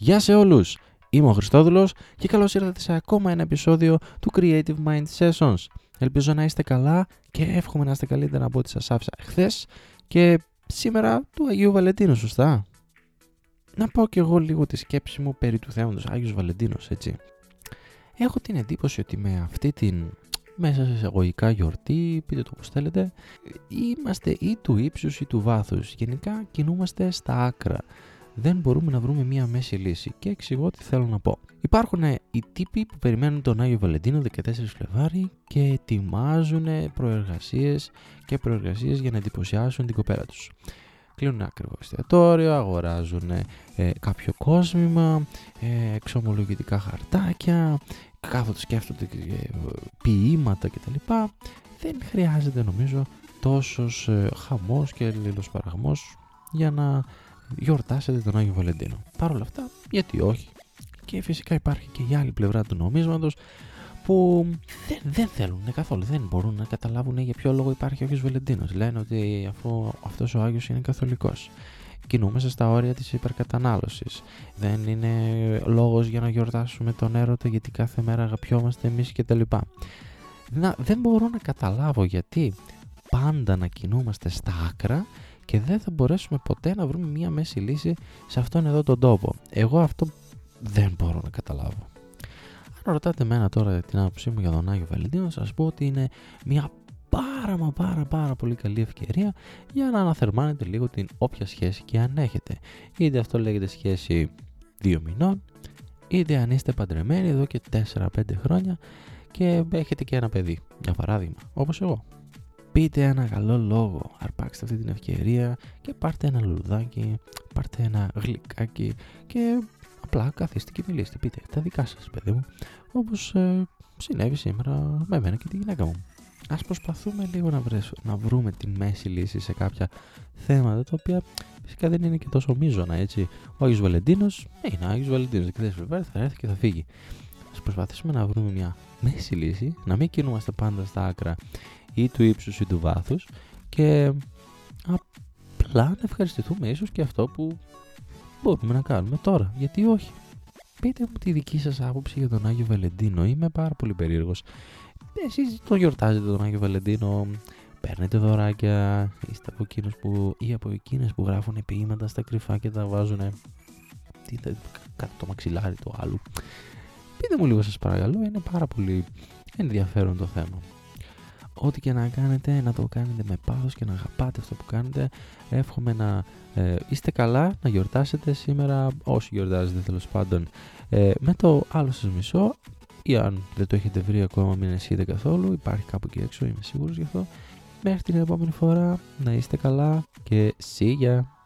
Γεια σε όλους! Είμαι ο Χριστόδουλος και καλώς ήρθατε σε ακόμα ένα επεισόδιο του Creative Mind Sessions. Ελπίζω να είστε καλά και εύχομαι να είστε καλύτερα από ό,τι σας άφησα χθε και σήμερα του Αγίου Βαλεντίνου, σωστά; Να πω και εγώ λίγο τη σκέψη μου περί του θέματος Άγιος Βαλεντίνος, έτσι. Έχω την εντύπωση ότι με αυτή την μέσα σε εισαγωγικά γιορτή, πείτε το πώς θέλετε, είμαστε ή του ύψους ή του βάθους. Γενικά κινούμαστε στα άκρα δεν μπορούμε να βρούμε μία μέση λύση και εξηγώ τι θέλω να πω. Υπάρχουν οι τύποι που περιμένουν τον Άγιο Βαλεντίνο 14 Φλεβάρι και ετοιμάζουν προεργασίες και προεργασίες για να εντυπωσιάσουν την κοπέλα τους. Κλείνουν ακριβό εστιατόριο, αγοράζουν ε, κάποιο κόσμημα, ε, εξομολογητικά χαρτάκια, κάθονται σκέφτονται ε, ποίηματα κτλ. Δεν χρειάζεται νομίζω τόσος ε, χαμός και λιλοσπαραγμός για να γιορτάσετε τον Άγιο Βαλεντίνο. Παρ' όλα αυτά, γιατί όχι. Και φυσικά υπάρχει και η άλλη πλευρά του νομίσματος που δεν, δεν θέλουν καθόλου, δεν μπορούν να καταλάβουν για ποιο λόγο υπάρχει ο Άγιος Βαλεντίνος. Λένε ότι αφού αυτός ο Άγιος είναι καθολικός. Κινούμαστε στα όρια της υπερκατανάλωσης. Δεν είναι λόγος για να γιορτάσουμε τον έρωτα γιατί κάθε μέρα αγαπιόμαστε εμείς κτλ. Να, δεν μπορώ να καταλάβω γιατί πάντα να κινούμαστε στα άκρα και δεν θα μπορέσουμε ποτέ να βρούμε μία μέση λύση σε αυτόν εδώ τον τόπο. Εγώ αυτό δεν μπορώ να καταλάβω. Αν ρωτάτε εμένα τώρα την άποψή μου για τον Άγιο Βαλεντίνο, θα σας πω ότι είναι μία πάρα μα πάρα πάρα πολύ καλή ευκαιρία για να αναθερμάνετε λίγο την όποια σχέση και αν έχετε. Είτε αυτό λέγεται σχέση δύο μηνών, είτε αν είστε παντρεμένοι εδώ και 4-5 χρόνια και έχετε και ένα παιδί, για παράδειγμα, όπως εγώ πείτε ένα καλό λόγο, αρπάξτε αυτή την ευκαιρία και πάρτε ένα λουλουδάκι, πάρτε ένα γλυκάκι και απλά καθίστε και μιλήστε, πείτε τα δικά σας παιδί μου, όπως ε, συνέβη σήμερα με εμένα και τη γυναίκα μου. Ας προσπαθούμε λίγο να, να βρούμε τη μέση λύση σε κάποια θέματα τα οποία φυσικά δεν είναι και τόσο μείζωνα έτσι. Ο Άγιος Βαλεντίνος είναι ο Άγιος Βαλεντίνος, δεν θα έρθει και θα φύγει. Ας προσπαθήσουμε να βρούμε μια μέση λύση, να μην κινούμαστε πάντα στα άκρα ή του ύψους ή του βάθους και απλά να ευχαριστηθούμε ίσως και αυτό που μπορούμε να κάνουμε τώρα. Γιατί όχι. Πείτε μου τη δική σας άποψη για τον Άγιο Βαλεντίνο. Είμαι πάρα πολύ περίεργος. Εσείς το γιορτάζετε τον Άγιο Βαλεντίνο, παίρνετε δωράκια, είστε από εκείνους που, ή από εκείνες που γράφουν ποίηματα στα κρυφά και τα βάζουν κάτω το μαξιλάρι του άλλου. Πείτε μου λίγο σας παρακαλώ, είναι πάρα πολύ ενδιαφέρον το θέμα ό,τι και να κάνετε, να το κάνετε με πάθος και να αγαπάτε αυτό που κάνετε. Εύχομαι να ε, είστε καλά, να γιορτάσετε σήμερα, όσοι γιορτάζετε τέλος πάντων, ε, με το άλλο σας μισό ή αν δεν το έχετε βρει ακόμα μην εσείτε καθόλου, υπάρχει κάπου εκεί έξω, είμαι σίγουρος γι' αυτό. Μέχρι την επόμενη φορά, να είστε καλά και see ya!